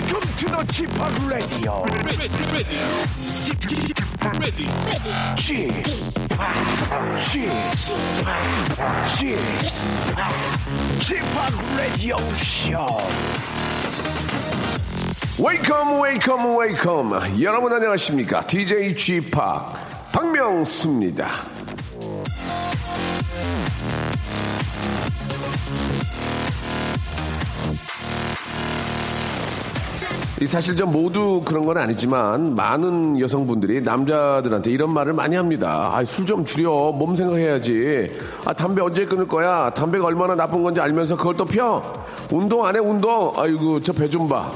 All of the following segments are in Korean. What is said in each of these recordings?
Welcome to the Chip Radio. Chip, Chip, Chip, Radio Show. Welcome, welcome, welcome. 여러분 안녕하십니까? DJ Chip 박명수입니다. 사실 좀 모두 그런 건 아니지만 많은 여성분들이 남자들한테 이런 말을 많이 합니다. 아, 술 좀 줄여. 몸 생각해야지. 아, 담배 언제 끊을 거야? 담배가 얼마나 나쁜 건지 알면서 그걸 또 펴? 운동 안 해, 운동? 아이고, 저 배 좀 봐.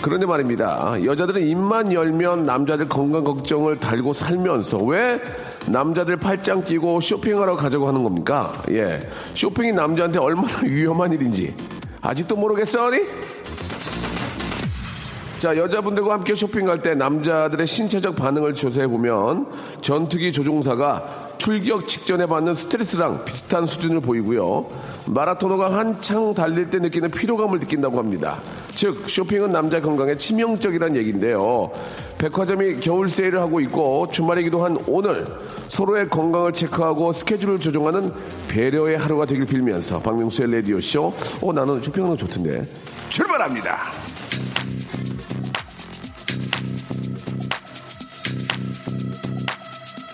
그런데 말입니다. 여자들은 입만 열면 남자들 건강 걱정을 달고 살면서 왜 남자들 팔짱 끼고 쇼핑하러 가자고 하는 겁니까? 예. 쇼핑이 남자한테 얼마나 위험한 일인지 아직도 모르겠어 니? 자, 여자분들과 함께 쇼핑 갈때 남자들의 신체적 반응을 조사해 보면 전투기 조종사가 출격 직전에 받는 스트레스랑 비슷한 수준을 보이고요. 마라토너가 한창 달릴 때 느끼는 피로감을 느낀다고 합니다. 즉, 쇼핑은 남자 건강에 치명적이란 얘기인데요. 백화점이 겨울 세일을 하고 있고 주말이기도 한 오늘 서로의 건강을 체크하고 스케줄을 조정하는 배려의 하루가 되길 빌면서 박명수의 라디오쇼. 어, 나는 쇼핑하는 거 좋던데. 출발합니다.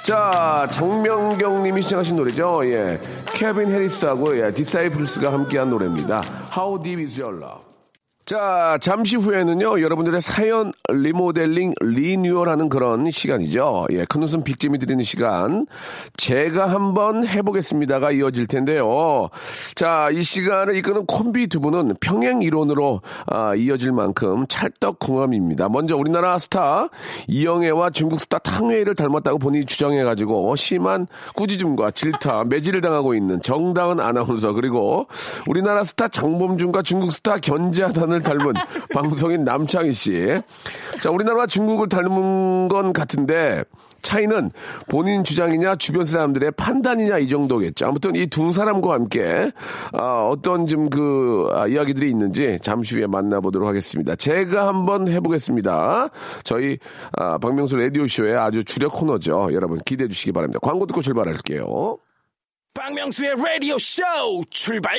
자, 장명경 님이 신청하신 노래죠. 예. 캘빈 해리스하고 예, 디사이플스가 함께한 노래입니다. How Deep Is Your Love. 자, 잠시 후에는요, 여러분들의 사연 리모델링, 리뉴얼하는 그런 시간이죠. 예, 큰 웃음 빅잼이 드리는 시간. 제가 한번 해보겠습니다가 이어질 텐데요. 자, 이 시간을 이끄는 콤비 두 분은 평행 이론으로 아, 이어질 만큼 찰떡궁합입니다. 먼저 우리나라 스타 이영애와 중국 스타 탕웨이를 닮았다고 본인이 주장해가지고 심한 꾸짖음과 질타, 매질을 당하고 있는 정다은 아나운서 그리고 우리나라 스타 장범준과 중국 스타 견자단을 닮은 방송인 남창희 씨. 자, 우리나라와 중국을 닮은 건 같은데 차이는 본인 주장이냐 주변 사람들의 판단이냐 이 정도겠죠. 아무튼 이 두 사람과 함께 아, 어떤 좀그 이야기들이 있는지 잠시 후에 만나보도록 하겠습니다. 제가 한번 해보겠습니다. 저희 아, 박명수 라디오 쇼의 아주 주력 코너죠. 여러분 기대해 주시기 바랍니다. 광고 듣고 출발할게요. 박명수의 라디오 쇼 출발!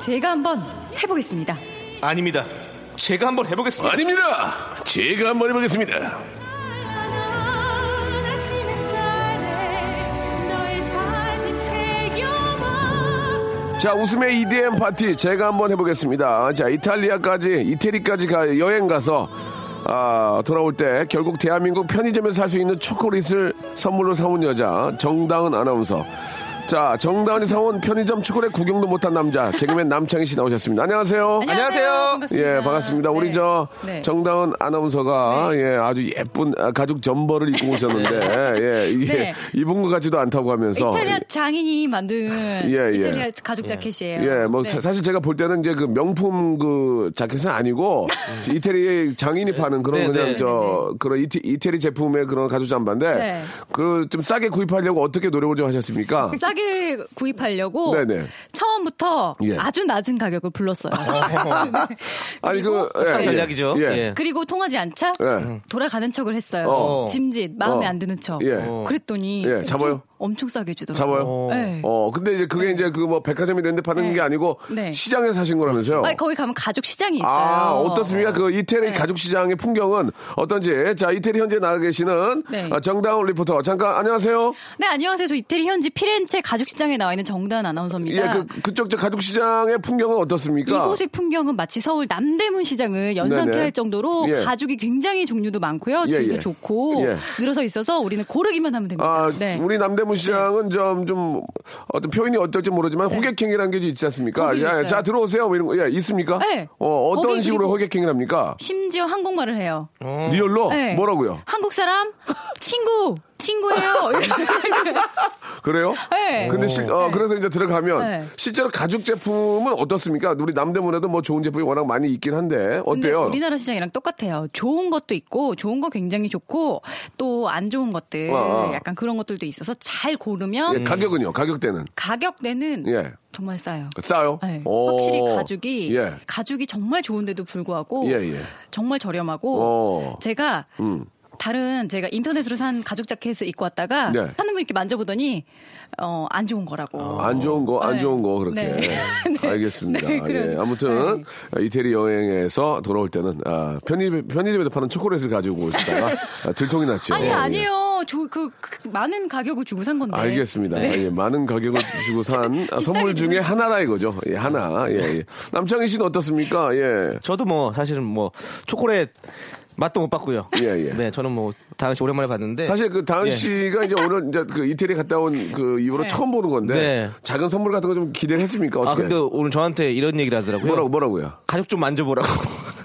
제가 한번 해보겠습니다. 아닙니다. 제가 한번 해보겠습니다. 아닙니다. 제가 한번 해보겠습니다. 자, 웃음의 EDM 파티 제가 한번 해보겠습니다. 자, 이탈리아까지, 이태리까지 가, 여행 가서, 아, 돌아올 때 결국 대한민국 편의점에서 살 수 있는 초콜릿을 선물로 사온 여자, 정다은 아나운서. 자, 정다은이 사온 편의점 초콜릿 구경도 못한 남자, 개그맨 남창희 씨 나오셨습니다. 안녕하세요. 안녕하세요. 반갑습니다. 예, 반갑습니다. 우리 네. 저 네. 정다은 아나운서가 예, 아주 예쁜 아, 가죽 점퍼를 입고 오셨는데 예, 네. 입은 것 같지도 않다고 하면서 이탈리아 장인이 만든 예, 예. 이탈리아 가죽 자켓이에요. 예, 뭐 네. 사- 사실 제가 볼 때는 이제 그 명품 그 자켓은 아니고 이태리 장인이 파는 그런 네, 그냥 네. 저 그런 이태, 이태리 제품의 그런 가죽 잠바인데 네. 그좀 싸게 구입하려고 어떻게 노력을 좀 하셨습니까? 싸게 구입하려고 네네. 처음 부터 예. 아주 낮은 가격을 불렀어요. 아니 그 예, 깜짝 예. 이야기죠. 예. 예. 그리고 통하지 않자 예. 돌아가는 척을 했어요. 어. 짐짓 마음에 어. 안 드는 척. 예. 그랬더니 예, 잡아요? 좀 엄청 싸게 주더라고요. 잡아요. 네. 어, 근데 이제 그게 이제 그 뭐 백화점이 되는데 파는 네. 게 아니고 네. 시장에 사신 거라면서요? 아니, 거기 가면 가죽 시장이 있어요. 아, 어떻습니까? 그 이태리 네. 가죽 시장의 풍경은 어떤지. 자, 이태리 현재 나가 계시는 네. 아, 정다운 리포터. 잠깐, 안녕하세요. 네, 안녕하세요. 저 이태리 현지 피렌체 현재 가죽 시장에 나와 있는 정다은 아나운서입니다. 예, 그, 그쪽 저 가죽 시장의 풍경은 어떻습니까? 이곳의 풍경은 마치 서울 남대문 시장을 연상케 네네. 할 정도로 예. 가죽이 굉장히 종류도 많고요. 예, 질도 예. 좋고 예. 늘어서 있어서 우리는 고르기만 하면 됩니다. 아, 네. 우리 남대문 시장은 좀, 좀, 어떤 표현이 어떨지 모르지만 호객행이라는 게 있지 않습니까? 야, 네. 자, 들어오세요. 뭐 이런 거. 예, 있습니까? 네. 어, 어떤 거기 식으로 호객행을 합니까? 심지어 한국말을 해요. 리얼로? 네. 뭐라고요? 한국 사람 친구 친구예요. 그래요? 네. 근데 실, 어, 그래서 이제 들어가면 네. 실제로 가죽 제품은 어떻습니까? 우리 남대문에도 뭐 좋은 제품이 워낙 많이 있긴 한데 어때요? 우리나라 시장이랑 똑같아요. 좋은 것도 있고 좋은 거 굉장히 좋고 또 안 좋은 것들 아, 아. 약간 그런 것들도 있어서 잘 고르면 예, 가격은요? 가격대는 가격대는 예. 정말 싸요. 싸요? 네, 오. 확실히 가죽이 예. 가죽이 정말 좋은데도 불구하고 예, 예. 정말 저렴하고 어. 제가 음. 다른 제가 인터넷으로 산 가죽 자켓을 입고 왔다가 네. 하는 분 이렇게 만져보더니 어, 안 좋은 거라고. 안 좋은 거, 안 네. 좋은 거, 그렇게. 네. 알겠습니다. 네, 예. 아무튼, 이태리 여행에서 돌아올 때는, 아, 편의점, 편의점에서 파는 초콜릿을 가지고 오시다가 아, 들통이 났죠. 아니 예. 아니에요. 저그 많은 가격을 주고 산 건데. 알겠습니다. 네. 예, 많은 가격을 주고 산 아, 선물 중에 하나라 이거죠. 예, 하나. 예, 예. 남창희 씨는 어떻습니까? 예. 저도 뭐 사실은 뭐 초콜릿 맛도 못 봤고요. 예, 예. 네, 저는 뭐 다은 씨 오랜만에 봤는데 사실 그 다은 예. 씨가 이제 오늘 이제 그 이태리 갔다 온 그 이후로 네. 처음 보는 건데 네. 작은 선물 같은 거 좀 기대를 했습니까? 아 어떻게? 근데 오늘 저한테 이런 얘기를 하더라고요. 뭐라고 뭐라고요? 가죽 좀 만져보라고.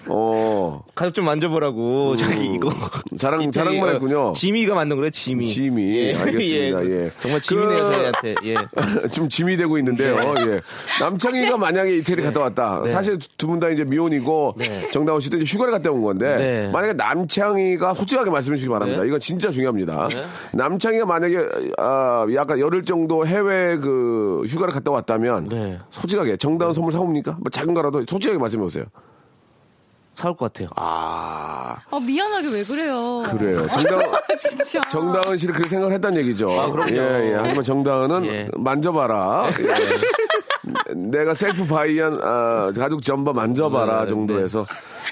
어. 가죽 좀 만져보라고. 자기 이거 자랑 이태리, 자랑만 어, 했군요. 지미가 만든 거래요. 지미. 지미. 알겠습니다. 예. 정말 지미네요 그- 저희한테. 예. 좀 짐이 되고 있는데요. 예. 남창희가 만약에 이태리 갔다 왔다. 네. 사실 두 분 다 이제 미혼이고 네. 정다운 씨도 이제 휴가를 갔다 온 건데 네. 만약에 남창희가 솔직하게 말씀해 주시기 바랍니다. 네. 이건 진짜 중요합니다. 남창희가 만약에 아, 약간 열흘 정도 해외 그 휴가를 갔다 왔다면 네. 솔직하게 정다운 선물 사옵니까? 뭐 작은 거라도 솔직하게 말씀해 보세요. 사올 것 같아요. 아 아, 미안하게 왜 그래요? 그래요. 정다운 진짜. 정다은 씨를 그렇게 생각을 했다는 얘기죠. 아, 그럼요. 예, 예. 하지만 정다은은 예. 만져봐라. 예. 내가 self buy한 아, 가죽 점퍼 만져봐라 네, 정도에서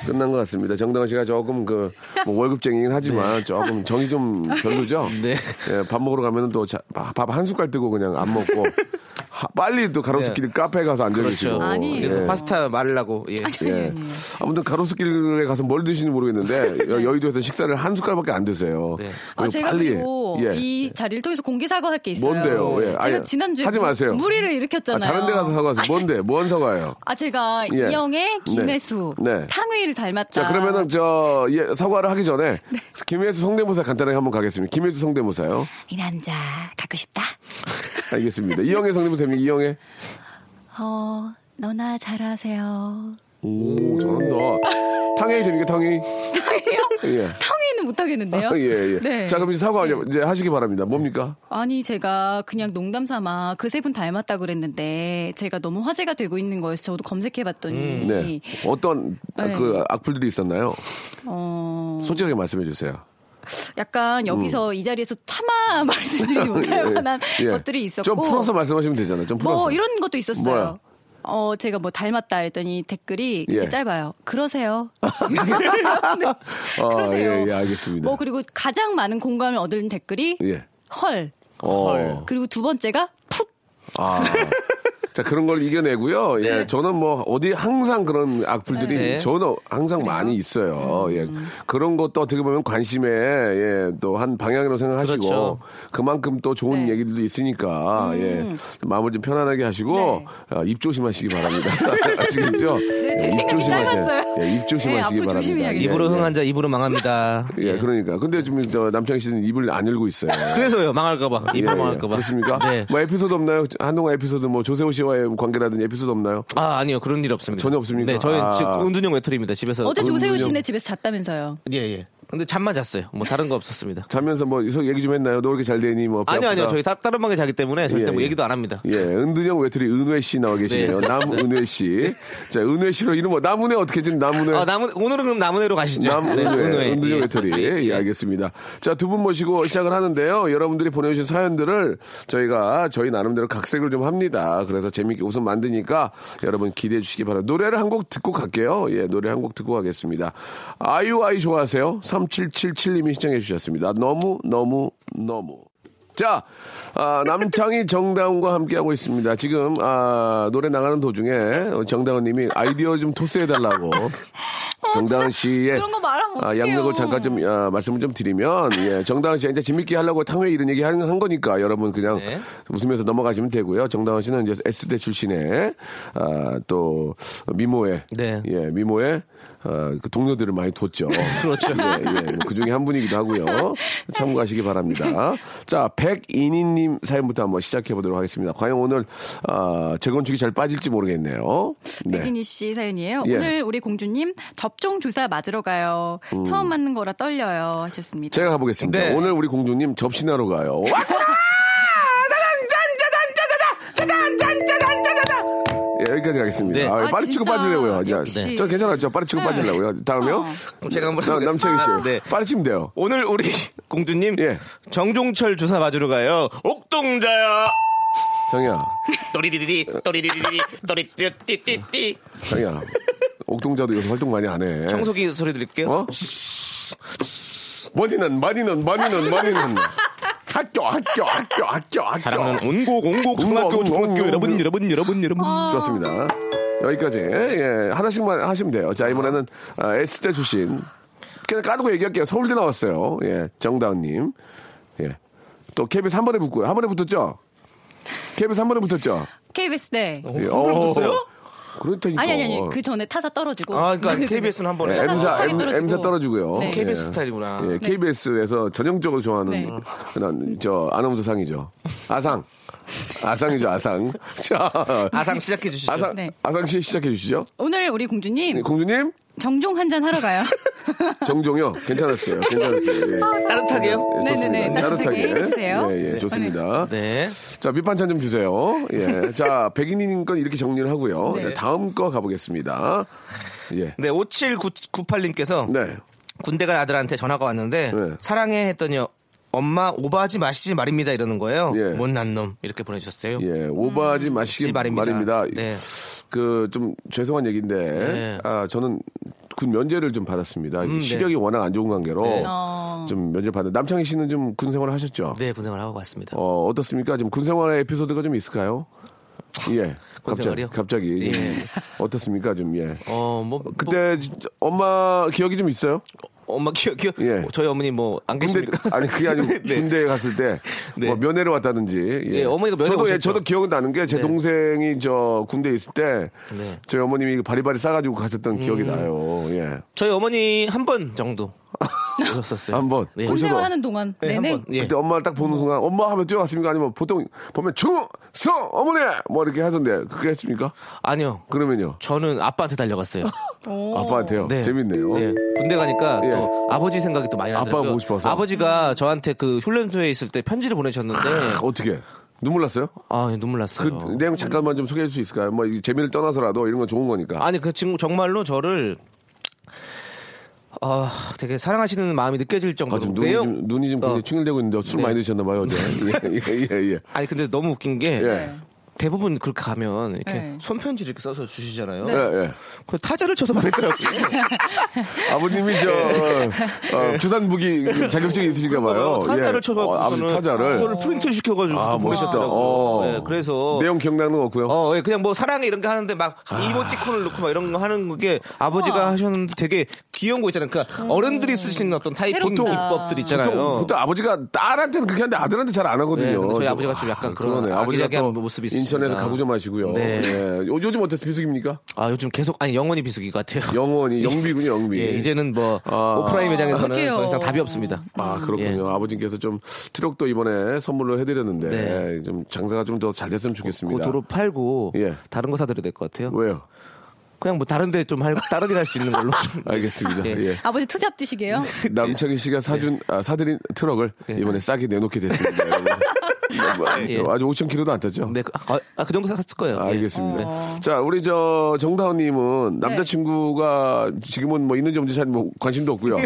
끝난 것 같습니다. 정다은 씨가 조금 그 뭐 월급쟁이긴 하지만 조금 정이 좀 별로죠. 네. 예, 밥 먹으러 가면은 또 밥 한 숟갈 뜨고 그냥 안 먹고 하- 빨리 또 가로수길 카페에 가서 앉아 계시고. 그렇죠. 아니. 그래서 예. 파스타 말라고. 예. 예. 아무튼 가로수길에 가서 뭘 드시는지 모르겠는데 여- 여의도에서 식사를 한 숟갈밖에 안 드세요. 네. 아, 제가 빨리 그리고 예. 이 자리를 통해서 공개 사과할 게 있어요. 뭔데요? 예. 제가 아예 지난주에 하지 무- 마세요. 무리를 아, 일으켰잖아요. 다른 데 가서 사과하세요. 뭔데? 뭔 사과예요? 아, 제가 예. 이영애, 김혜수, 네. 탕웨이 를 닮았다. 자, 그러면은 저 예, 사과를 하기 전에 김혜수 성대모사 간단하게 한번 가겠습니다. 김혜수 성대모사요. 이 남자 갖고 싶다. 알겠습니다. 이영애 성대모사 입니다. 이영애. 어, 너나 잘하세요. 오, 잘한다. 탕웨이 됩니까? 탕웨이? 탕웨이요? 예. 탕웨이는 못 하겠는데요? 아, 예, 예. 네. 자, 그럼 이제 사과 이제 하시기 바랍니다. 뭡니까? 아니 제가 그냥 농담 삼아 그 세 분 닮았다 그랬는데 제가 너무 화제가 되고 있는 거여서 저도 검색해 봤더니 네. 어떤 네. 그 악플들이 있었나요? 어 솔직하게 말씀해 주세요. 약간 여기서 이 자리에서 차마 말씀드리지 못할 예, 만한 예. 것들이 있었고 좀 풀어서 말씀하시면 되잖아요. 좀 풀어서. 뭐 이런 것도 있었어요. 뭐야? 어 제가 뭐 닮았다 했더니 댓글이 예. 짧아요. 그러세요. 아, 그러세요. 예, 예, 알겠습니다. 뭐 그리고 가장 많은 공감을 얻은 댓글이 예. 헐. 어. 그리고 두 번째가 푹. 아. 자, 그런 걸 이겨내고요. 네. 예, 저는 뭐, 어디 항상 그런 악플들이 네. 저는 항상 많이 있어요. 음. 예. 그런 것도 어떻게 보면 관심에, 예, 또 한 방향으로 생각하시고, 그렇죠. 그만큼또 좋은 네. 얘기들도 있으니까, 예. 마음을 좀 편안하게 하시고, 네. 아, 입 조심하시기 바랍니다. 아시겠죠? 네, 제 예, 입 짧았어요. 예, 입 조심하시기 네, 바랍니다. 예, 입으로 예. 흥한 자 입으로 망합니다. 예, 그러니까. 근데 지금 저 남창희 씨는 입을 안 열고 있어요. 그래서요 망할까봐 입 예, 예. 망할까봐. 그렇습니까? 네. 뭐 에피소드 없나요? 한동안 에피소드 뭐 조세호 씨 와의 관계라든지 에피소드 없나요? 아 아니요 그런 일 없습니다. 전혀 없습니까? 네 저희 아. 지금 은둔형 외톨이입니다 집에서. 어제 조세호 씨네 집에서 잤다면서요. 예예. 근데 잠만 잤어요. 뭐 다른 거 없었습니다. 자면서 뭐 얘기 좀 했나요? 너 이렇게 잘 되니 뭐 아니요 아니요? 저희 다, 다른 방에 자기 때문에 절대 예, 뭐 예. 얘기도 안 합니다. 예, 은둔형 외톨이 은회 씨 나와 계시네요. 네. 남은회 씨. 자, 은회 씨로 이름 뭐 남은회 어떻게 지금 남은회? 아 남은 오늘은 그럼 남은회로 가시죠. 남은회, 은회. 은둔형 예. 외톨이. 예, 알겠습니다. 자, 두 분 모시고 시작을 하는데요. 여러분들이 보내주신 사연들을 저희가 저희 나름대로 각색을 좀 합니다. 그래서 재밌게 웃음 만드니까 여러분 기대해 주시기 바랍니다. 노래를 한 곡 듣고 갈게요. 예, 노래 한 곡 듣고 가겠습니다. 아이유 아이 좋아하세요? 3777님이 시청해 주셨습니다. 너무, 너무, 너무. 자, 아, 남창희 정다운과 함께하고 있습니다. 지금, 아, 노래 나가는 도중에 정다운 님이 아이디어 좀 토스해달라고. 정다은 씨의 그런 거 말하면 아. 양력을 잠깐 좀 아, 말씀을 좀 드리면 예, 정다은 씨 이제 재밌게 하려고 탕회 이런 얘기 한, 한 거니까 여러분 그냥 네. 웃으면서 넘어가시면 되고요. 정다은 씨는 이제 S대 출신의 아, 또 미모의 네. 예, 미모의 어, 그 동료들을 많이 뒀죠. 그렇죠. 예, 예. 그 중에 한 분이기도 하고요. 참고하시기 바랍니다. 자, 백이니님 사연부터 한번 시작해 보도록 하겠습니다. 과연 오늘 어, 재건축이 잘 빠질지 모르겠네요. 네. 백인희 씨 사연이에요. 예. 오늘 우리 공주님 접종 주사 맞으러 가요. 처음 맞는 거라 떨려요 하셨습니다. 음. 제가 가보겠습니다. 네. 오늘 우리 공주님 접신하러 가요. 와! 예, 여기까지 가겠습니다. 네. 아, 아, 빠르 치고. 빠지려고요. 자, 역시. 저 괜찮았죠? 빠르 치고 네. 빠지려고요. 다음요? 어. 그럼 제가 한번 나- 남창희 씨. 네. 빠르 치면 돼요. 오늘 우리 공주님 예. 정종철 주사 맞으러 가요. 옥동자야. 정이야, 또리리리리 또리리리리 또리띠띠띠띠. 정이야. 옥동자도 요새 활동 많이 안 해. 청소기 소리 드릴게요. 어? 머니는, 머니는, 머니는, 머니는. 학교, 학교, 학교, 학교, 학교. 사랑하는 온곡 온곡 중학교 온곡, 여러분. 여러분 여러분 여러분. 좋습니다. 여기까지. 예, 하나씩만 하시면 돼요. 자, 이번에는 아, S대 출신. 그냥 까놓고 얘기할게요. 서울대 나왔어요. 예, 정다은님. 예. 또 KBS 한 번에 붙고요. 한 번에 붙었죠? KBS 한 번에 붙었죠? KBS 네. 예, 번에 붙었어요? 그렇다니까. 아니 아니 아니 그 전에 타사 떨어지고. 아 그러니까 KBS는 한 번에 예, M사, 타사 M, 떨어지고. M사 떨어지고요. 네. KBS 스타일이구나. 예, KBS에서 전형적으로 좋아하는 네. 그런 저 아나운서 상이죠. 아상. 아상이죠, 아상. 자, 아상 시작해 주시죠. 아상, 네. 아상 씨 시작해 주시죠. 오늘 우리 공주님 네, 공주님, 정종 한 잔 하러 가요. 정종요. 괜찮았어요. 괜찮았어요. 예. 따뜻하게요? 예, 좋습니다. 네네네, 따뜻하게 해주세요. 예, 예, 좋습니다. 네. 자, 밑반찬 좀 주세요. 예. 자, 백인님 건 이렇게 정리를 하고요. 네. 네, 다음 거 가보겠습니다. 예. 네 5798님께서 네. 군대 간 아들한테 전화가 왔는데 네. 사랑해 했더니 엄마 오버하지 마시지 말입니다 이러는 거예요. 예. 못난 놈 이렇게 보내주셨어요. 예, 오버하지 마시기 음, 말입니다. 말입니다. 네. 그 좀 죄송한 얘기인데, 네. 아 저는 군 면제를 좀 받았습니다. 음, 네. 시력이 워낙 안 좋은 관계로 네. 어. 좀 면제 받는. 남창희 씨는 좀 군 생활을 하셨죠? 네 군 생활 하고 왔습니다. 어 어떻습니까? 좀 군 생활의 에피소드가 좀 있을까요? 예. 군 갑자기 생활이요? 갑자기 예. 어떻습니까? 좀 예. 어 뭐 그때 진짜 엄마 기억이 좀 있어요? 엄마 기억 기억 예. 저희 어머니 뭐 안 계십니까? 아니 그게 아니고 네. 군대에 갔을 때 네. 뭐 면회를 왔다든지 예. 예, 어머니가 면회 저도 예, 오셨죠. 저도 기억은 나는 게제 네. 동생이 저 군대에 있을 때 네. 저희 어머님이 바리바리 싸가지고 가셨던 음. 기억이 나요. 예. 저희 어머니 한 번 정도 오셨었어요. 한 번. 네. 군생활하는 동안 네, 한 내내 번. 예. 그때 엄마를 딱 보는 순간 엄마 하면 뛰어갔습니까? 아니면 보통 보면 충성 어머니 뭐 이렇게 하던데 그게 했습니까? 아니요. 그러면요 저는 아빠한테 달려갔어요. 오. 아빠한테요. 네. 재밌네요. 네. 군대 가니까 예. 또 아버지 생각이 또 많이 나더라고요. 아빠가 보고 싶어서? 아버지가 저한테 그 훈련소에 있을 때 편지를 보내셨는데 어떻게 눈물 났어요? 아 눈물 그 났어요. 내용 잠깐만 좀 소개해 줄 수 있을까요? 뭐이 재미를 떠나서라도 이런 건 좋은 거니까. 아니 그 친구 정말로 저를 아 되게 사랑하시는 마음이 느껴질 아, 정도로 지금 눈이 내용- 좀, 눈이 좀 굉장히 어. 충혈되고 있는데 술 네. 많이 드셨나 봐요, 어제. 예, 예, 예. 아니 근데 너무 웃긴 게 예. 대부분 그렇게 가면 이렇게 네. 손편지 이렇게 써서 주시잖아요. 네. 예, 예. 그 타자를 쳐서 보냈더라고요. 아버님이 저, 어, 어, 주산무기 자격증이 있으신가 봐요. 네. 타자를 예. 어, 아버지 타자를. 그거를 프린트 시켜가지고 아, 또 멋있다. 어. 네, 그래서 내용 기억나는 거 없고요. 어, 예, 그냥 뭐 사랑해 이런 게 하는데 막 이모티콘을 넣고 막 이런 거 하는 게 아버지가 하셨는데 되게 귀여운 거 있잖아요. 그러니까 어른들이 쓰시는 어떤 타이핑 새롭다. 기법들 있잖아요. 보통, 보통 아버지가 딸한테는 그렇게 하는데 아들한테 잘 안 하거든요. 네, 저희 좀, 아버지가 좀 약간 그런 그러네. 아버지가 또 모습이 있으십니다. 인천에서 가구 좀 하시고요. 네. 예. 요- 요즘 어때서 비수기입니까? 아 요즘 계속 아니 영원히 비수기 같아요. 영원히 영비군요, 영비. 예, 이제는 뭐 아. 오프라인 매장에서는 어떡해요. 더 이상 답이 없습니다. 아 그렇군요. 예. 아버님께서 좀 트럭도 이번에 선물로 해드렸는데 네. 좀 장사가 좀 더 잘 됐으면 그 좋겠습니다. 도로 팔고 예. 다른 거 사드려야 될 것 같아요. 왜요? 그냥 뭐 다른데 좀 할, 다른 일 할 수 있는 걸로. 좀. 알겠습니다. 예. 예. 아버지 two job 뛰시게요? 남창희 씨가 사준 아, 사드린 트럭을 이번에 싸게 내놓게 됐습니다. 여러분. 뭐, 예. 아주 5천 킬로도 안 탔죠? 네, 그, 아, 아, 그 정도 샀을 거예요. 아, 예. 알겠습니다. 어. 자, 우리 저 정다은님은 남자친구가 지금은 뭐 있는지 없는지 잘 뭐 관심도 없고요.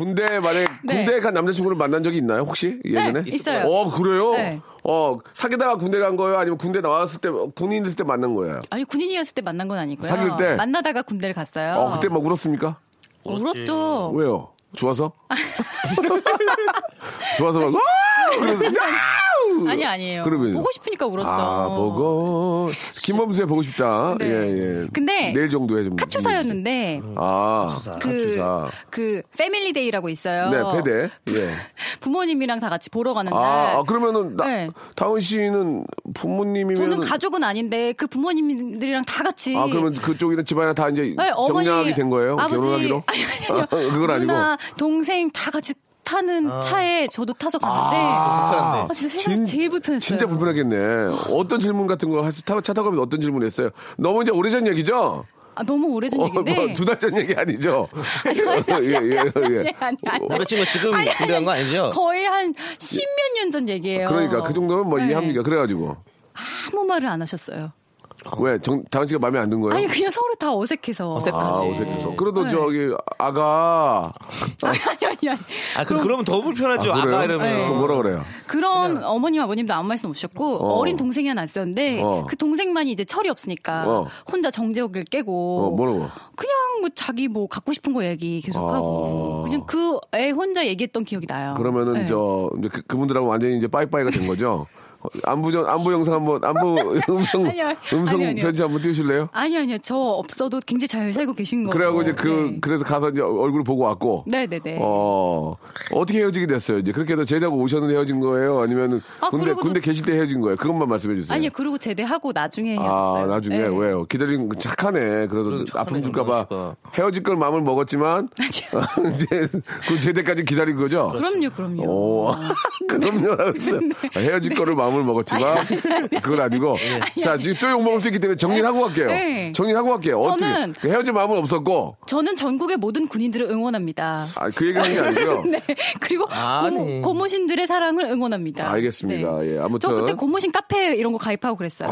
군대 만약 네. 군대 간 남자친구를 만난 적이 있나요 혹시 예전에? 네, 있어요. 어 그래요? 네. 어 사귀다가 군대 간 거예요? 아니면 군대 나왔을 때 군인 됐을 때 만난 거예요? 아니 군인이었을 때 만난 건 아니고요. 사귈 때? 만나다가 군대를 갔어요. 어 그때 막 울었습니까? 어, 울었죠. 왜요? 좋아서? 좋아서 막, 와! 그래서! 아니 아니에요. 그러면요? 보고 싶으니까 울었죠. 아, 보고 김범수의 보고 싶다. 네. 예, 예. 근데 내일 정도에 좀 카투사였는데 아, 그, 카투사. 그 family day라고 있어요. 네, 패데. 예. 부모님이랑 다 같이 보러 가는 날. 아, 아, 그러면은 나, 네. 다은 씨는 부모님이면 저는 가족은 아닌데 그 부모님들이랑 다 같이 아, 그러면 그쪽이나 집안이나 다 이제 네, 어머니, 정리하게 된 거예요? 아버지, 결혼하기로? 아니, 아니요. 아, 그건 아니고. 누나, 동생 다 같이 타는 차에 저도 타서 갔는데 아, 아, 진짜 세상에서 제일 불편했어요. 진짜 불편하겠네. 어떤 질문 같은 거 하시- 타- 차 타고 가면 어떤 질문 했어요? 너무 이제 오래전 얘기죠? 아, 너무 오래전 어, 얘기인데. 뭐 두 달 전 얘기 아니죠? 아니, 예, 예, 예. 아니, 아니, 아니. 지금 아니, 군대 간 거 아니죠? 거의 한 십몇 년 전 얘기예요. 그러니까 그 정도면 뭐 네. 이해합니까? 그래가지고. 아무 말을 안 하셨어요. 왜? 정, 다은 씨가 마음에 안 든 거예요? 아니 그냥 서로 다 어색해서. 어색하지. 아, 어색해서. 그래도 네. 저기, 아가. 아니 아니 아니. 아니. 아, 그, 그러면 더 불편하죠. 아, 아? 까 이러면. 네. 그럼 뭐라 그래요? 그런 어머님 아버님도 아무 말씀 없으셨고 어. 어. 린 동생이 하나 있었는데 어. 그 동생만이 이제 철이 없으니까 어. 혼자 정재욱을 깨고 어, 뭐라고? 그냥 뭐 자기 뭐 갖고 싶은 거 얘기 계속하고 아. 그냥 그애 혼자 얘기했던 기억이 나요. 그러면은 네. 저 그, 그분들하고 완전히 이제 빠이빠이가 된 거죠. 어, 안부 전 안부 영상 한번 안부 음성 아니요. 음성 아니요, 아니요. 편지 한번 띄우실래요? 아니 아니요 저 없어도 굉장히 잘 살고 계신 거고. 그래가지고 이제 그 네. 그래서 가서 이제 얼굴 보고 왔고. 네네네. 어 어떻게 헤어지게 됐어요? 이제 그렇게 해서 제대하고 오셨는데 헤어진 거예요? 아니면은 아, 군대 군대 계실 때 헤어진 거예요? 그것만 말씀해 주세요. 아니요 그리고 제대하고 나중에 헤어졌어요. 아 나중에 네. 왜요? 기다린 거 착하네. 그래도 아픔 줄까봐 헤어질 걸 마음을 먹었지만 이제 그 제대까지 기다린 거죠. 그럼요 그럼요. 오, 그럼요. 알았어요. 헤어질 거를 마음 을 먹었지만, 그건 아니고. 자, 지금 또 욕 먹을 수 있기 때문에 정리를 하고 갈게요. 네. 정리하고 갈게요. 저는- 어떻게. 헤어질 마음은 없었고, 저는 전국의 모든 군인들을 응원합니다. 아, 그 얘기를 하는 게 아니고요. 네. 그리고 아, 고무, 네. 고무 신들의 사랑을 응원합니다. 알겠습니다. 예, 아무튼. 저 그때 고무신 카페 이런 거 가입하고 그랬어요.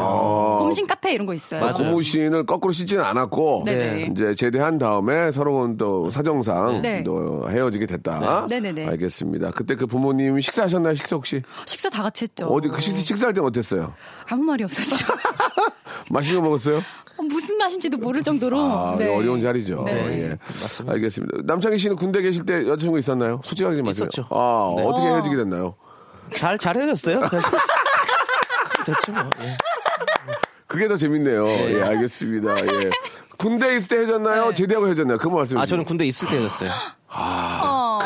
고무신 카페 이런 거 있어요. 맞아요. 고무신을 거꾸로 씻지는 않았고, 네네. 이제 제대한 다음에 서러운 또 사정상 네. 또 헤어지게 됐다. 네. 네네네. 알겠습니다. 그때 그 부모님 식사하셨나요? 식사 혹시? 식사 다 같이 했죠. 어디 그 식사, 식사할 땐 어땠어요? 아무 말이 없었죠. 맛있는 거 먹었어요? 어, 무슨 맛인지도 모를 정도로. 아, 네. 어려운 자리죠. 네. 예. 알겠습니다. 남창희 씨는 군대 계실 때 여자친구 있었나요? 솔직하게 좀 말씀해 있었죠. 아, 네. 어떻게 어. 헤어지게 됐나요? 잘, 잘 헤어졌어요. 그래서. 됐죠, 뭐. 예. 그게 더 재밌네요. 예, 알겠습니다. 예. 군대에 있을 때 헤어졌나요? 제대하고 헤어졌나요? 그거 말씀해 아, 주세요. 저는 군대 있을 때 헤어졌어요.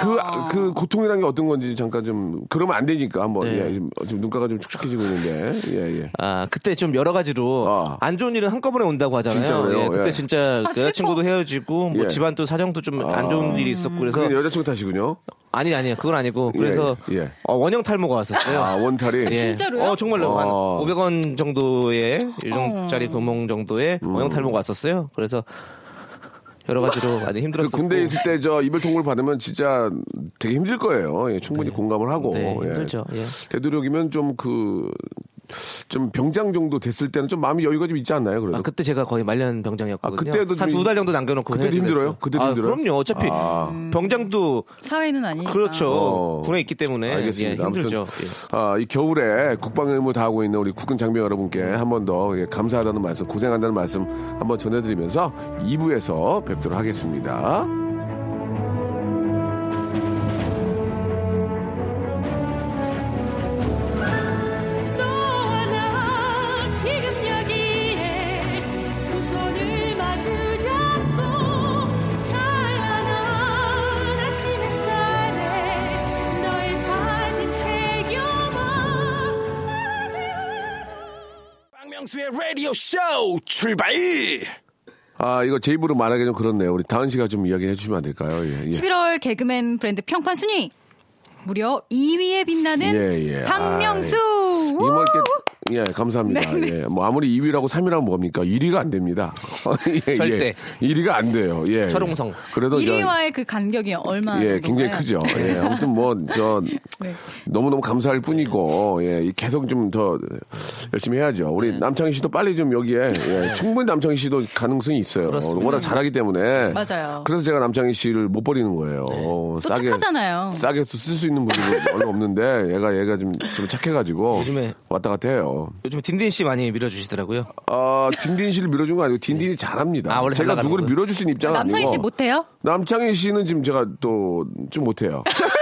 그, 그 고통이라는 게 어떤 건지 잠깐 좀, 그러면 안 되니까 한번, 네. 예, 지금, 지금 눈가가 좀 축축해지고 있는데, 예, 예. 아, 그때 좀 여러 가지로 아. 안 좋은 일은 한꺼번에 온다고 하잖아요. 진짜 그래요? 예, 그때 예. 진짜 그 여자친구도 헤어지고 뭐 예. 집안 또 사정 도 좀 안 좋은 일이 있었고 그래서 그게 여자친구 탓이군요. 아니 아니요 그건 아니고 그래서 예, 예. 어, 원형 탈모가 왔었어요. 아, 원탈이. 예. 진짜로요? 어, 정말로 한 어. 500원 정도의 1정짜리 금ong 정도의 음. 원형 탈모가 왔었어요. 그래서 여러 가지로 많이 그 힘들었었고 군대에 있을 때 저 이별 통보를 받으면 진짜 되게 힘들 거예요. 예, 충분히 공감을 하고. 네, 예. 힘들죠. 예. 되도록이면 좀 그, 좀 병장 정도 됐을 때는 좀 마음이 여유가 좀 있지 않나요? 그래도. 아, 그때 제가 거의 말년 병장이었거든요. 아, 그때도 한좀두달 정도 남겨놓고 그때도 힘들어요? 그때도 아, 힘들어요? 그럼요. 어차피 아. 병장도 사회는 아니니까. 그렇죠. 어. 군에 있기 때문에 알겠습니다. 예, 힘들죠. 아무튼 예. 아, 이 겨울에 국방 의무 다하고 있는 우리 국군 장병 여러분께 한 번더 예, 감사하다는 말씀, 고생한다는 말씀 한번 전해드리면서 2부에서 뵙도록 하겠습니다. 라디오 쇼 출발! 아, 이거 제 입으로 말하기 좀 그렇네요. 우리 다은 씨가 좀 이야기 해 주시면 안 될까요? 예, 예. 11월 개그맨 브랜드 평판 순위 무려 2위에 빛나는 예, 예. 박명수. 게 예, 감사합니다. 예. 뭐 아무리 2위라고 3위라면 뭡니까? 1위가 안 됩니다. 예, 절대. 예. 1위가 안 돼요. 예. 철옹성. 그래도 저 1위와의 그 간격이 얼마나 예, 굉장히 크죠. 예, 아무튼 뭐, 저, 네. 너무 너무 감사할 뿐이고, 예, 계속 좀 더 열심히 해야죠. 우리 네. 남창희 씨도 빨리 좀 여기에, 예, 충분히 남창희 씨도 가능성이 있어요. 워낙 잘하기 때문에. 맞아요. 그래서 제가 남창희 씨를 못 버리는 거예요. 어, 또 착하잖아요. 싸게 쓸 수 있는 분이 얼마 없는데, 얘가, 얘가 좀, 좀 착해가지고. 요즘에- 왔다 갔다 해요. 요즘 딘딘 씨 많이 밀어주시더라고요. 아, 딘딘 씨를 밀어준 거 아니고, 딘딘이 잘합니다. 아, 원래 잘 제가 누구를. 밀어줄 수 있는 입장은 남창희 씨 아니고. 못해요? 남창희 씨는 지금 제가 또 좀 못해요.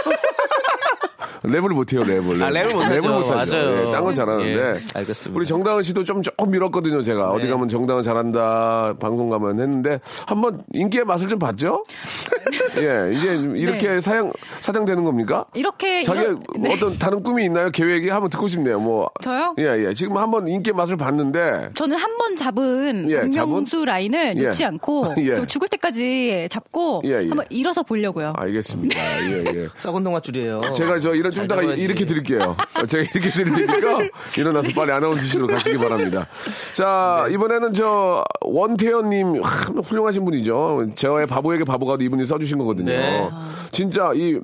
랩을 못해요, 랩을. 아, 랩을 못하죠. 못하죠. 맞아요. 예, 딴건 잘하는데. 예, 알겠습니다. 우리 정다은 씨도 좀 조금 밀었거든요, 제가. 어디 네. 가면 정다은 잘한다, 방송 가면 했는데, 한번 인기의 맛을 좀 봤죠? 예, 이제 이렇게 네. 사양, 사장되는 겁니까? 이렇게 자기 이런- 네. 어떤 다른 꿈이 있나요? 계획이 한번 듣고 싶네요. 뭐 저요? 예, 예. 지금 한번 인기의 맛을 봤는데 저는 한 번 잡은 예, 박명수 라인을 예. 놓지 않고 예. 좀 죽을 때까지 잡고 예, 예. 한번 일어서 보려고요. 알겠습니다. 예, 예. 썩은 동아줄이에요. 제가 저 이런 좀잘 이따가 잡아야지. 이렇게 드릴게요. 어, 제가 이렇게 드릴 테니까 일어나서 빨리 아나운서실로 가시기 바랍니다. 자, 네. 이번에는 저 원태현님 하, 훌륭하신 분이죠. 저의 바보에게 바보가도 이분이 써주신 거거든요. 네. 진짜 이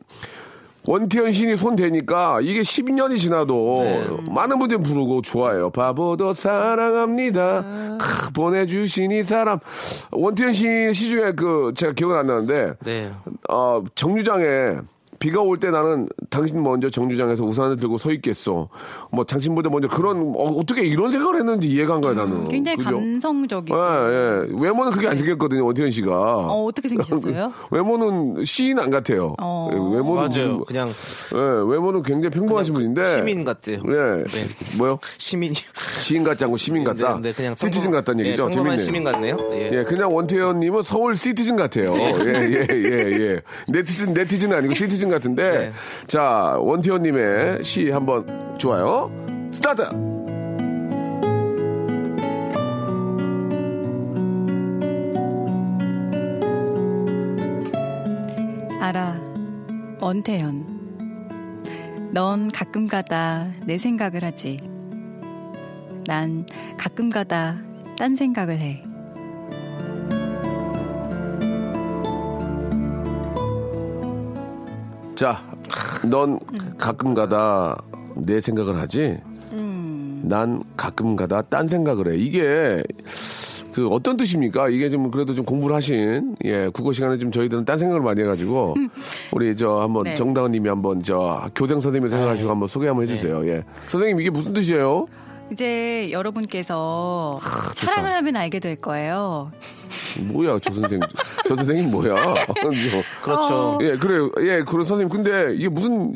원태현 신이 손 대니까 이게 12년이 지나도 네. 많은 분들이 부르고 좋아해요. 바보도 사랑합니다. 크, 보내주신 이 사람. 원태현 씨 시중에 그 제가 기억은 안 나는데 네. 어, 정류장에 비가 올 때 나는 당신 먼저 정류장에서 우산을 들고 서 있겠어. 뭐 당신보다 먼저 그런 어, 떻게 이런 생각을 했는지 이해가 안 가요 나는. 굉장히 그죠? 감성적이고. 예, 예. 외모는 그렇게 안 생겼거든요 원태현 씨가. 어, 어떻게 생기셨어요? 외모는 시인 안 같아요. 어. 예, 외모는 맞아요. 좀- 그냥 예, 외모는 굉장히 평범하신 분인데. 시민 같대요. 예. 네. 뭐요? 시민이. 시인 같지 않고 시민 같다. 네, 네, 그냥 citizen 평범- 같다는 예, 얘기죠. 평범한 재밌네요. 시민 같네요. 예. 예, 그냥 원태연님은 서울 citizen 같아요. 예, 예, 예, 예. 네티즌, 네티즌은 아니고 citizen 같은데. 네. 자, 원태연님의 시 한번 좋아요. 스타트! 알아. 원태연. 넌 가끔 가다 내 생각을 하지. 난 가끔 가다 딴 생각을 해. 자, 넌 가끔 가다 내 생각을 하지? 난 가끔 가다 딴 생각을 해. 이게 그 어떤 뜻입니까? 이게 좀 그래도 좀 공부를 하신 예 국어 시간에 좀 저희들은 딴 생각을 많이 해가지고 우리 저 한번 네. 정다은님이 한번 저 교장 선생님을 생각하시고 한번 소개 한번 해주세요. 예 선생님 이게 무슨 뜻이에요? 이제 여러분께서 사랑을 하면 알게 될 거예요. 뭐야 저 선생 저 선생님 뭐야? 그렇죠. 예 그래요 예 그런 선생님 근데 이게 무슨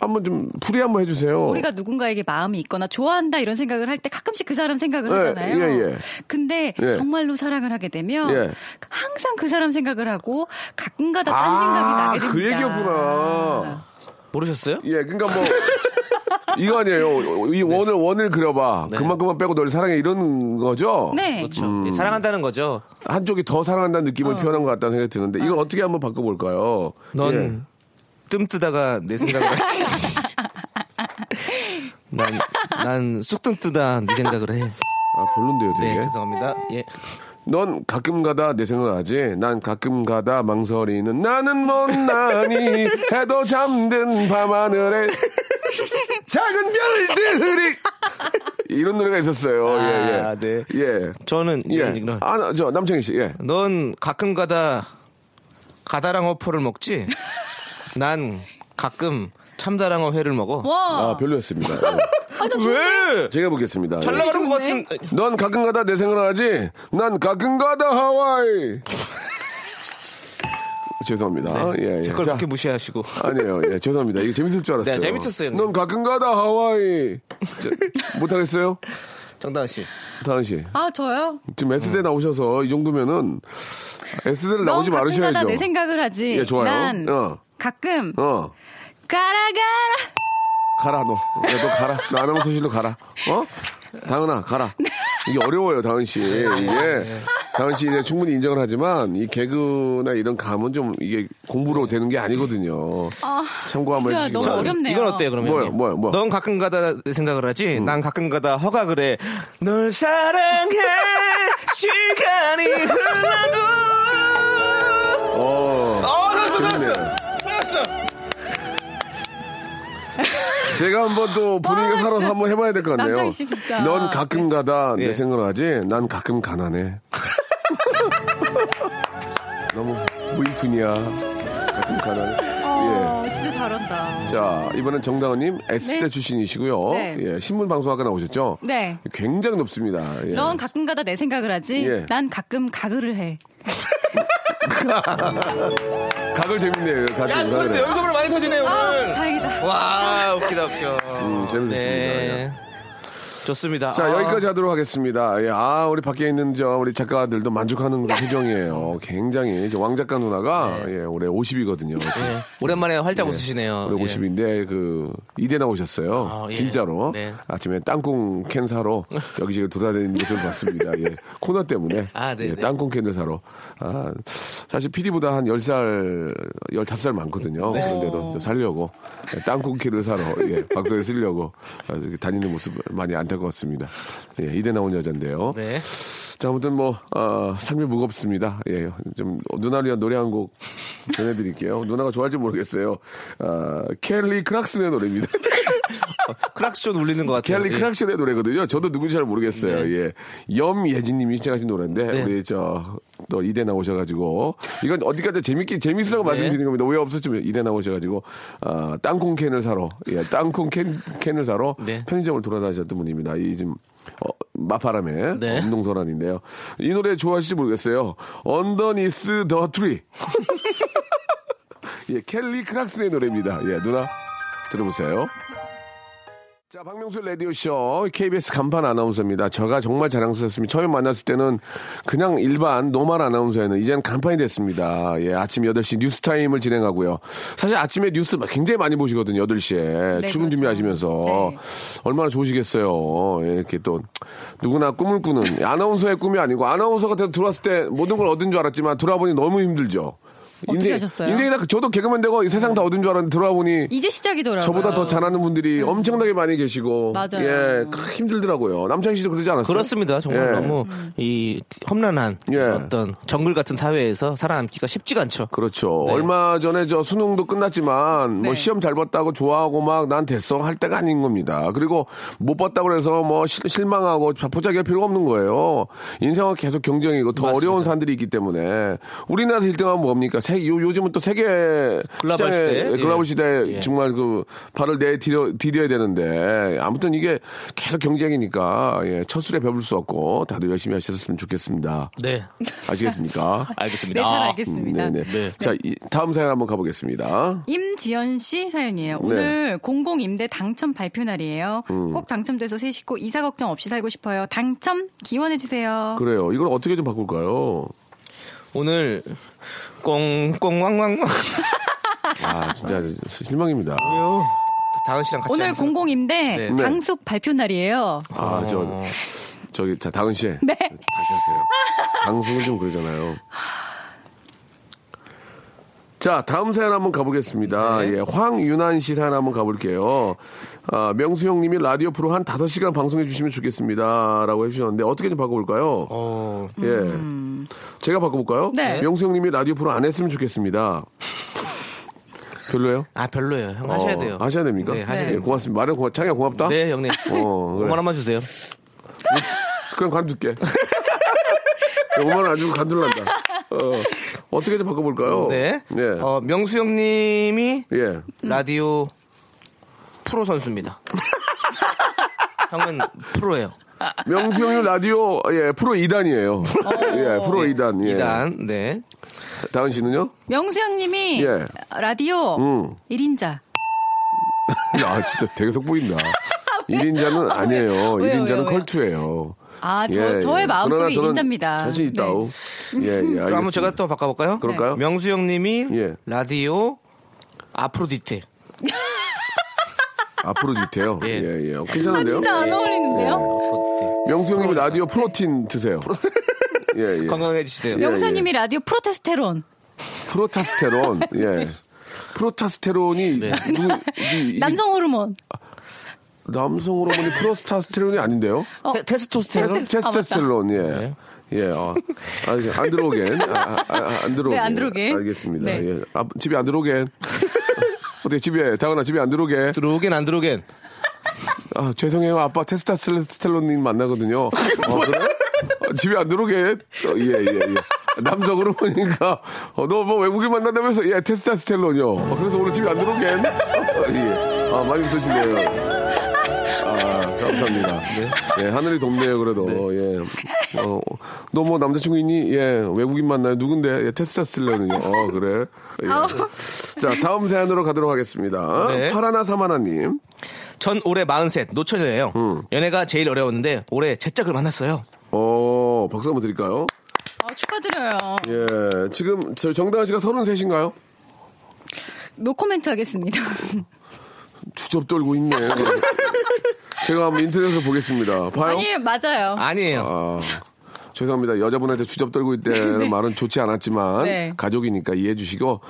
한번 좀 풀이 한번 해주세요. 우리가 누군가에게 마음이 있거나 좋아한다 이런 생각을 할 때 가끔씩 그 사람 생각을 예, 하잖아요. 예, 예. 근데 예. 정말로 사랑을 하게 되면 예. 항상 그 사람 생각을 하고 가끔가다 딴 아, 생각이 나게 됩니다. 그 얘기였구나. 모르셨어요? 예, 그러니까 뭐 이거 아니에요. 이 원을 원을 그려봐. 네. 그만큼만 빼고 널 사랑해 이런 거죠. 네. 그렇죠. 예, 사랑한다는 거죠. 한쪽이 더 사랑한다는 느낌을 표현한 것 같다는 생각이 드는데 이걸 어 떻게 한번 바꿔볼까요? 넌 예. 뜸 뜨다가 내 생각을 하지. 난, 난 쑥뜸 뜨다 네 생각을 해. 아 별론데요, 되게. 네, 죄송합니다. 예. 넌 가끔 가다 내 생각하지. 난 가끔 가다 망설이는 나는 못나니 해도 잠든 밤하늘에 작은 별들이 이런 노래가 있었어요. 아, 예, 네. 예. 예. 저는 예. 이런, 이런. 아, 저 남창희 씨. 예. 넌 가끔 가다 가다랑 어 포를 먹지? 난 가끔 참다랑어 회를 먹어. 와. 아, 별로였습니다. 왜? 제가 보겠습니다. 잘 나가는 것 같은. 넌 가끔 가다 내 생각을 하지? 난 가끔 가다 하와이. 죄송합니다. 예, 예. 제걸 자, 그렇게 무시하시고. 아니에요. 예, 죄송합니다. 이게 재밌을 줄 알았어요. 네, 재밌었어요, 형님. 넌 가끔 가다 하와이. 자, 못하겠어요? 정다은 씨. 다은 씨. 아 저요? 지금 S대 나오셔서 이 정도면은 S대를 넌 나오지 말으셔야죠. 가다 내 생각을 하지. 예, 좋아요. 난 어. 가끔 어. 가라 가라. 가라 너. 야, 너 가라. 너 아나운서실로 가라. 어? 다은아 가라. 이게 어려워요 다은 씨. 이게 다은 씨 이제 충분히 인정을 하지만 이 개그나 이런 감은 좀 이게 공부로 되는 게 아니거든요. 참고 한번 진짜 해주시기 너무 바랍니다. 어렵네요. 이건 어때요, 그러면? 뭐요, 형님? 뭐요, 뭐? 넌 가끔 가다 내 생각을 하지? 난 가끔 가다 허각을 해. 널 사랑해. 시간이 흘러도. 제가 한번 또 분위기가 살아서 한번 해봐야 될 것 같네요. 남창희 씨 진짜. 넌 가끔 가다 내 예. 생각을 하지. 난 가끔 가난해. 너무 무이푼이야. 가끔 가난해. 예. 어, 진짜 잘한다. 자, 이번엔 정다은님 S대 네. 출신이시고요. 네. 예, 신문 방송학과 나오셨죠? 네. 굉장히 높습니다. 예. 넌 가끔 가다 내 생각을 하지. 예. 난 가끔 가글을 해. 각을 재밌네요. 각을. 야, 그런데 연속으로 많이 터지네요, 오늘. 아, 다행이다. 와, 웃기다, 웃겨. 음, 재밌었습니다. 네. 좋습니다. 자, 아, 여기까지 하도록 하겠습니다. 예, 아, 우리 밖에 있는 저 우리 작가들도 만족하는 표정이에요. 굉장히 왕 작가 누나가 예, 올해 50이거든요. 네. 오랜만에 활짝 웃으시네요. 올해 예. 50인데 그 이대 나오셨어요. 아, 예. 진짜로 네. 아침에 땅콩 캔 사러 여기저기 돌아다니는 것을 봤습니다. 예. 코너 때문에 아, 네, 예, 네. 땅콩 캔을 사러. 아, 사실 PD보다 한 10살, 15살 많거든요. 네. 그런데도 살려고 예, 땅콩 캔을 사러 예, 방송에 쓰려고 아, 다니는 모습 많이 안타 까웠습니다. 예, 이대 나온 여잔데요. 네. 자, 아무튼 뭐, 어, 삶이 무겁습니다. 예, 좀, 누나를 위한 노래 한 곡 전해드릴게요. 누나가 좋아할지 모르겠어요. 어, 켈리 크락슨의 노래입니다. 크락션 울리는 것 같아요. 켈리 예. 크락슨의 노래거든요. 저도 누군지 잘 모르겠어요. 예. 염예진님이 시청하신 노래인데, 네. 우리 저, 또 이대 나오셔가지고, 이건 어디까지 재밌게, 재밌으라고 네. 말씀드리는 겁니다. 오해 없었지만 이대 나오셔가지고, 어, 땅콩 캔을 사러, 예, 땅콩 캔, 캔을 사러 네. 편의점을 돌아다니셨던 분입니다. 이 지금 어, 마파람의 네. 엄동설안인데요. 이 노래 좋아하실지 모르겠어요. Underneath the Tree. 예, 켈리 크락슨의 노래입니다. 예, 누나 들어보세요. 자, 박명수 라디오쇼 KBS 간판 아나운서입니다. 저가 정말 자랑스럽습니다. 처음 만났을 때는 그냥 일반 normal 아나운서였는 이제는 간판이 됐습니다. 예, 아침 8시 뉴스타임을 진행하고요. 사실 아침에 뉴스 굉장히 많이 보시거든요. 8시에. 네, 출근 그렇죠. 준비하시면서. 네. 얼마나 좋으시겠어요. 예, 이렇게 또 누구나 꿈을 꾸는 아나운서의 꿈이 아니고 아나운서가 돼- 들어왔을 때 모든 걸 얻은 줄 알았지만 들어와 보니 너무 힘들죠. 어떻게 하셨어요? 인생이 다 저도 개그맨 되고 이 세상 다 얻은 줄 알았는데 들어와 보니 이제 시작이더라고요. 저보다 더 잘하는 분들이 엄청나게 많이 계시고 맞아요. 예, 크- 힘들더라고요. 남창희 씨도 그러지 않았어요? 그렇습니다. 정말 예. 너무 이 험난한 예. 어떤 정글 같은 사회에서 살아남기가 쉽지가 않죠. 그렇죠. 네. 얼마 전에 저 수능도 끝났지만 뭐 네. 시험 잘 봤다고 좋아하고 막 난 됐어 할 때가 아닌 겁니다. 그리고 못 봤다고 해서 뭐 실- 실망하고 자포자기할 필요가 없는 거예요. 인생은 계속 경쟁이고 더 맞습니다. 어려운 사람들이 있기 때문에 우리나라에서 1등하면 뭡니까? 세, 요, 요즘은 또 세계 글로벌 시장에, 시대. 글로벌 예. 시대에 예. 정말 그 발을 내디뎌 디뎌야 되는데 아무튼 이게 계속 경쟁이니까 예, 첫 술에 배부를 수 없고 다들 열심히 하셨으면 좋겠습니다. 네. 아시겠습니까? 알겠습니다. 네, 잘 알겠습니다. 음, 네 네. 네. 자, 이, 다음 사연 한번 가보겠습니다. 임지연 씨 사연이에요. 네. 오늘 공공 임대 당첨 발표 날이에요. 음. 꼭 당첨돼서 새 식구 이사 걱정 없이 살고 싶어요. 당첨 기원해 주세요. 그래요. 이걸 어떻게 좀 바꿀까요? 오늘 꽁꽁왕왕왕 아, 진짜 실망입니다. 다은 씨랑 같이 오늘 하면서 공공 임대 네. 당숙 발표 날이에요. 아, 저, 저기, 자, 다은 씨. 네. 다시 하세요. 방송은 좀 그러잖아요. 자, 다음 사연 한번 가보겠습니다. 네. 예, 황윤한 씨 사연 한번 가볼게요. 아, 명수 형님이 라디오 프로 한 5시간 방송해 주시면 좋겠습니다. 라고 해주셨는데, 어떻게 좀 바꿔볼까요? 어, 예. 제가 바꿔볼까요? 네. 명수 형님이 라디오 프로 안 했으면 좋겠습니다. 별로예요? 아 별로예요. 형 하셔야 돼요. 어, 하셔야 됩니까? 네, 하셔야 예, 됩니다. 고맙습니다. 말은 고맙, 창이야 고맙다? 네, 형님. 어, 그래. 5만 원만 주세요. 그럼 관둘게. 5만 원 안 주고 관둘란다. 어, 어떻게 좀 바꿔볼까요? 네. 예. 어, 명수 형님이 예. 라디오 프로 선수입니다. 형은 프로예요. 명수 형님 라디오, 예, 프로 2단이에요. 예, 프로 2단. 예. 2단. 네. 다은 씨는요? 명수 형님이 예. 라디오 음. 1인자. 야, 진짜 되게 속보인다. 1인자는 아니에요. 왜요, 1인자는 왜요? 컬투예요. 아, 저, 예, 저의 예. 마음속에 1인자입니다. 자신 있다우. 예, 예. 그럼 한번 알겠습니다. 제가 또 바꿔볼까요? 그럴까요? 명수 형님이 예. 라디오 아프로디테. 앞으로 주태요. 예, 예. 예. 아, 괜찮은데요? 진짜 안 어울리는데요? 아프로디테. 명수 형님이 라디오 프로틴 드세요. 예, 예. 건강해지세요. 예. 명수 형님이 라디오 프로테스테론. 프로타스테론, 예. 프로타스테론이 네. 누구, 이- 이- 남성 호르몬. 남성 호르몬이 프로스타스테론이 아닌데요? 테, 테스토스테론. 테스테스테론, 예. 네. 예, 어. 아, 안 들어오겐. 아, 아, 아, 안 들어오겐. 네, 안 들어오겐. 알겠습니다. 네. 예. 아, 집에 안 들어오겐. 어떻게 집에, 다은아 집에 안 들어오게. 들어오긴 안 들어오긴. 아, 죄송해요. 아빠 테스타스텔론님 만나거든요. 어, 그래? 어, 집에 안 들어오게. 어, 예, 예, 예. 남자 호르몬이니까, 어, 너뭐 외국인 만난다면서, 예, 테스타스텔론이요. 어, 그래서 오늘 집에 안 들어오게. 어, 예. 아, 많이 웃으시네요. 아, 감사합니다. 예, 하늘이 덥네요, 그래도. 예. 어, 너 뭐 남자친구 있니? 예, 외국인 만나요. 누군데? 예, 테스트 쓸려는요. 어, 그래. 예. 자, 다음 사연으로 가도록 하겠습니다. 네. 파라나 사마나님. 전 올해 43 노처녀예요. 음. 연애가 제일 어려웠는데 올해 제 짝을 만났어요. 어, 박수 한번 드릴까요? 아, 축하드려요. 예, 지금 저 정다은 씨가 33인가요? 노코멘트 하겠습니다. 주접 떨고 있네. 제가 한번 인터넷에서 보겠습니다. 봐요. 아니, 맞아요. 아니에요. 아, 죄송합니다. 여자분한테 주접 떨고 있다는 말은 좋지 않았지만 네. 가족이니까 이해해 주시고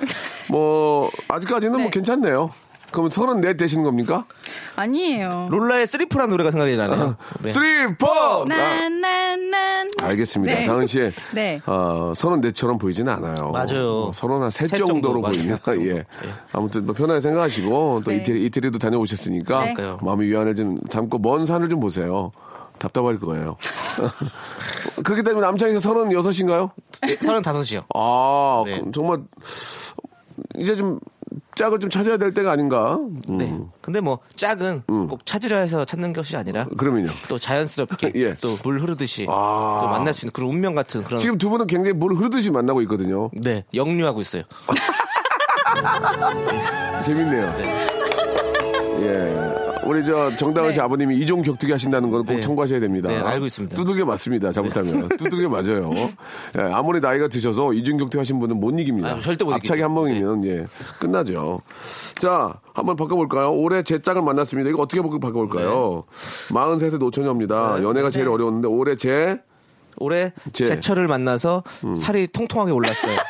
뭐 아직까지는 뭐 네. 괜찮네요. 그럼 34 되시는 겁니까? 아니에요. 룰라의 three four란 노래가 생각이 나네요. 네. three, four! 난난난 알겠습니다. 네. 씨, 네. 어, 34처럼 보이지는 않아요. 맞아요. 어, 서른 한세 셋 정도로 정도. 예. 아무튼 뭐 편하게 생각하시고 또 네. 이태리, 이태리도 다녀오셨으니까 네. 그러니까요. 마음의 위안을 좀 담고 먼 산을 좀 보세요. 답답할 거예요. 그렇기 때문에 남창이가 36인가요? 예, 35이요. 아, 네. 그- 정말 이제 좀 짝을 좀 찾아야 될 때가 아닌가? 음. 네. 근데 뭐 짝은 꼭 찾으려 해서 찾는 것이 아니라 그러면요. 또 자연스럽게 예. 또물 흐르듯이 아. 또 만날 수 있는 그런 운명 같은 그런 지금 두 분은 굉장히 물 흐르듯이 만나고 있거든요. 네 역류하고 있어요. 재밌네요. 예. 우리 저 정다은 씨 네. 아버님이 이종 격투기 하신다는 건꼭 네. 청구하셔야 됩니다. 네, 알고 있습니다. 두들겨 맞습니다. 잘못하면. 두들겨 맞아요. 예, 아무리 나이가 드셔서 이종 격투기 하신 분은 못 이깁니다. 아, 절대 못 앞차기 이기죠. 한 번이면 예, 끝나죠. 자, 한번 바꿔볼까요? 올해 제 짝을 만났습니다. 이거 어떻게 바꿔- 바꿔볼까요? 43세 노처녀입니다. 네. 연애가 제일 어려웠는데 올해 제 올해 제- 음. 제철을 만나서 살이 통통하게 올랐어요.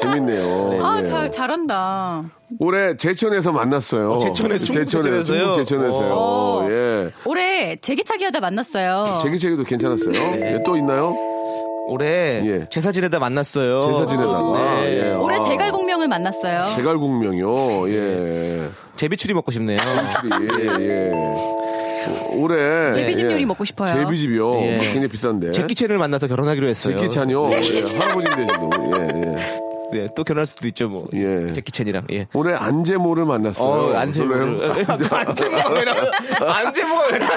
재밌네요. 아, 예. 잘, 잘한다. 올해 제천에서 만났어요. 어, 제천에서, 제천에서요? 충북 제천에서요. 오. 예. 올해 제기차기 하다 만났어요. 제기체기도 괜찮았어요. 예, 또 있나요? 올해 예. 제사 지내다 만났어요. 제사 지내다가. 네. 예. 올해 아, 제갈공명을 만났어요. 제갈국명이요. 예. 제비추리 먹고 싶네요. 출이. 예, 예. 올해. 제비집 예. 요리 먹고 싶어요. 제비집이요. 예. 굉장히 비싼데. 제키찬을 만나서 결혼하기로 했어요. 제키찬이요. 예. 할아버지인데 지금. 예, 예. 네, 또 결혼할 수도 있죠, 뭐. 예. 제키찬이랑. 예. 올해 안재모를 만났어요. 어. 별로예요? 안재무가 왜 나와? 안재무가 왜 나와?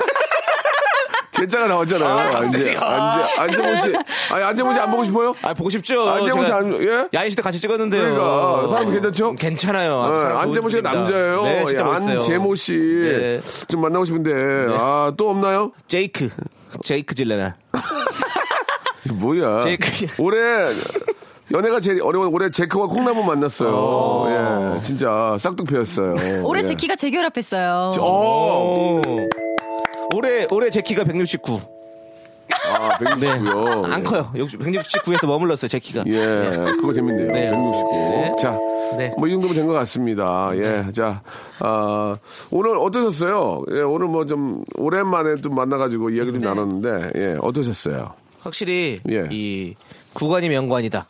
제자가 나왔잖아요. 아, 안재, 갑자기. 아. 안재, 안재모 씨. 아니, 안재모 씨안 보고 싶어요? 아, 보고 싶죠. 안재모 씨 안, 예? 야인 시대 같이 찍었는데요. 그러니까 사람 괜찮죠? 괜찮아요. 네, 안재모 씨가. 남자예요. 네, 예. 안재모 씨. 네. 좀 만나고 싶은데. 아, 또 없나요? 제이크. 제이크 질레나. 뭐야. 제이크. 올해 연애가 제일 어려운 올해 제크와 콩나물 만났어요. 예, 진짜 쌍둥피였어요. 올해 예. 제키가 재결합했어요. 어, 오. 올해, 올해 제 키가 169. 아, 169요. 안 커요. 169에서 머물렀어요, 제 키가. 예, 그거 재밌네요. 네, 169. 네. 자, 네. 뭐 이 정도면 된 것 같습니다. 예, 자, 아, 오늘 어떠셨어요? 예, 오늘 뭐 좀 오랜만에 좀 만나가지고 이야기 좀 나눴는데, 예, 어떠셨어요? 확실히 예. 이 구간이 명관이다.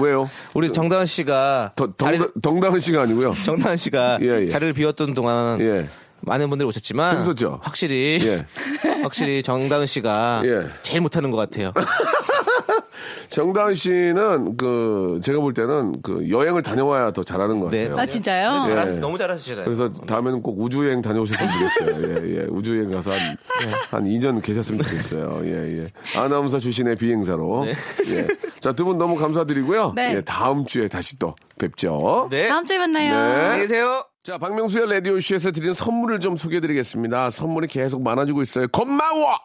왜요? 우리 정다은 씨가 더, 자리를, 덩, 덩다은 씨가 아니고요. 정다은 씨가 예, 예. 자리를 비웠던 동안 예. 많은 분들이 오셨지만 재밌었죠? 확실히 예. 확실히 정다은 씨가 예. 제일 못하는 것 같아요. 정다은 씨는 그 제가 볼 때는 그 여행을 다녀와야 더 잘하는 것 네. 같아요. 아, 진짜요? 예. 잘하시- 너무 잘하시잖아요. 그래서 다음에는 꼭 우주 여행 다녀오셨으면 좋겠어요. 예, 예. 우주 여행 가서 한, 한 2년 계셨으면 좋겠어요. 예, 예. 아나운서 출신의 비행사로. 예. 자, 두 분 너무 감사드리고요. 네. 예, 다음 주에 다시 또 뵙죠. 네. 다음 주에 만나요. 네. 안녕히 계세요. 자, 박명수의 라디오쇼에서 드리는 선물을 좀 소개해드리겠습니다. 선물이 계속 많아지고 있어요. 고마워!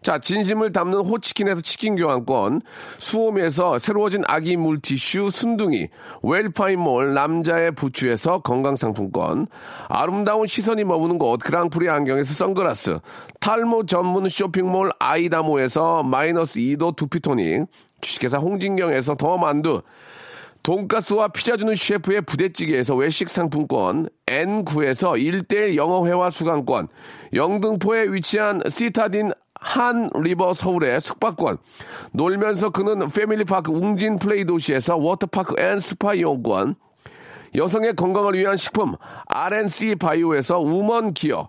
자, 진심을 담는 호치킨에서 치킨 교환권, 수홈에서 새로워진 아기 물티슈 순둥이, 웰파인몰 남자의 부추에서 건강상품권, 아름다운 시선이 머무는 곳 그랑프리 안경에서 선글라스, 탈모 전문 쇼핑몰 아이다모에서 마이너스 2도 두피토닉, 주식회사 홍진경에서 더 만두, 돈가스와 피자 주는 셰프의 부대찌개에서 외식 상품권, N9에서 1대1 영어회화 수강권, 영등포에 위치한 시타딘 한리버 서울의 숙박권, 놀면서 크는 패밀리파크 웅진 플레이 도시에서 워터파크 and 스파 이용권, 여성의 건강을 위한 식품 RNC 바이오에서 우먼 기어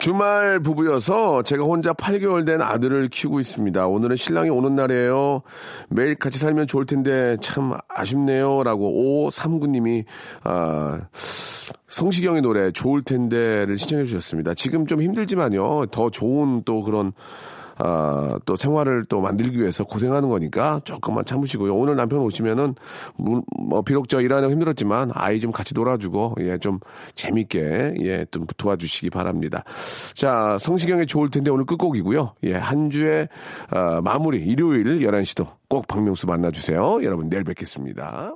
주말 부부여서 제가 혼자 8개월 된 아들을 키우고 있습니다. 오늘은 신랑이 오는 날이에요. 매일 같이 살면 좋을 텐데 참 아쉽네요. 라고 539님이, 아, 성시경의 노래 좋을 텐데를 신청해 주셨습니다. 지금 좀 힘들지만요. 더 좋은 또 그런 아, 또 생활을 또 만들기 위해서 고생하는 거니까 조금만 참으시고요. 오늘 남편 오시면은 무- 뭐 비록 저 일하느라 힘들었지만 아이 좀 같이 놀아주고 예 좀 재밌게 예 좀 도와주시기 바랍니다. 자 성시경의 좋을 텐데 오늘 끝곡이고요. 예한 주의 아, 마무리 일요일 11시도 꼭 박명수 만나주세요. 여러분 내일 뵙겠습니다.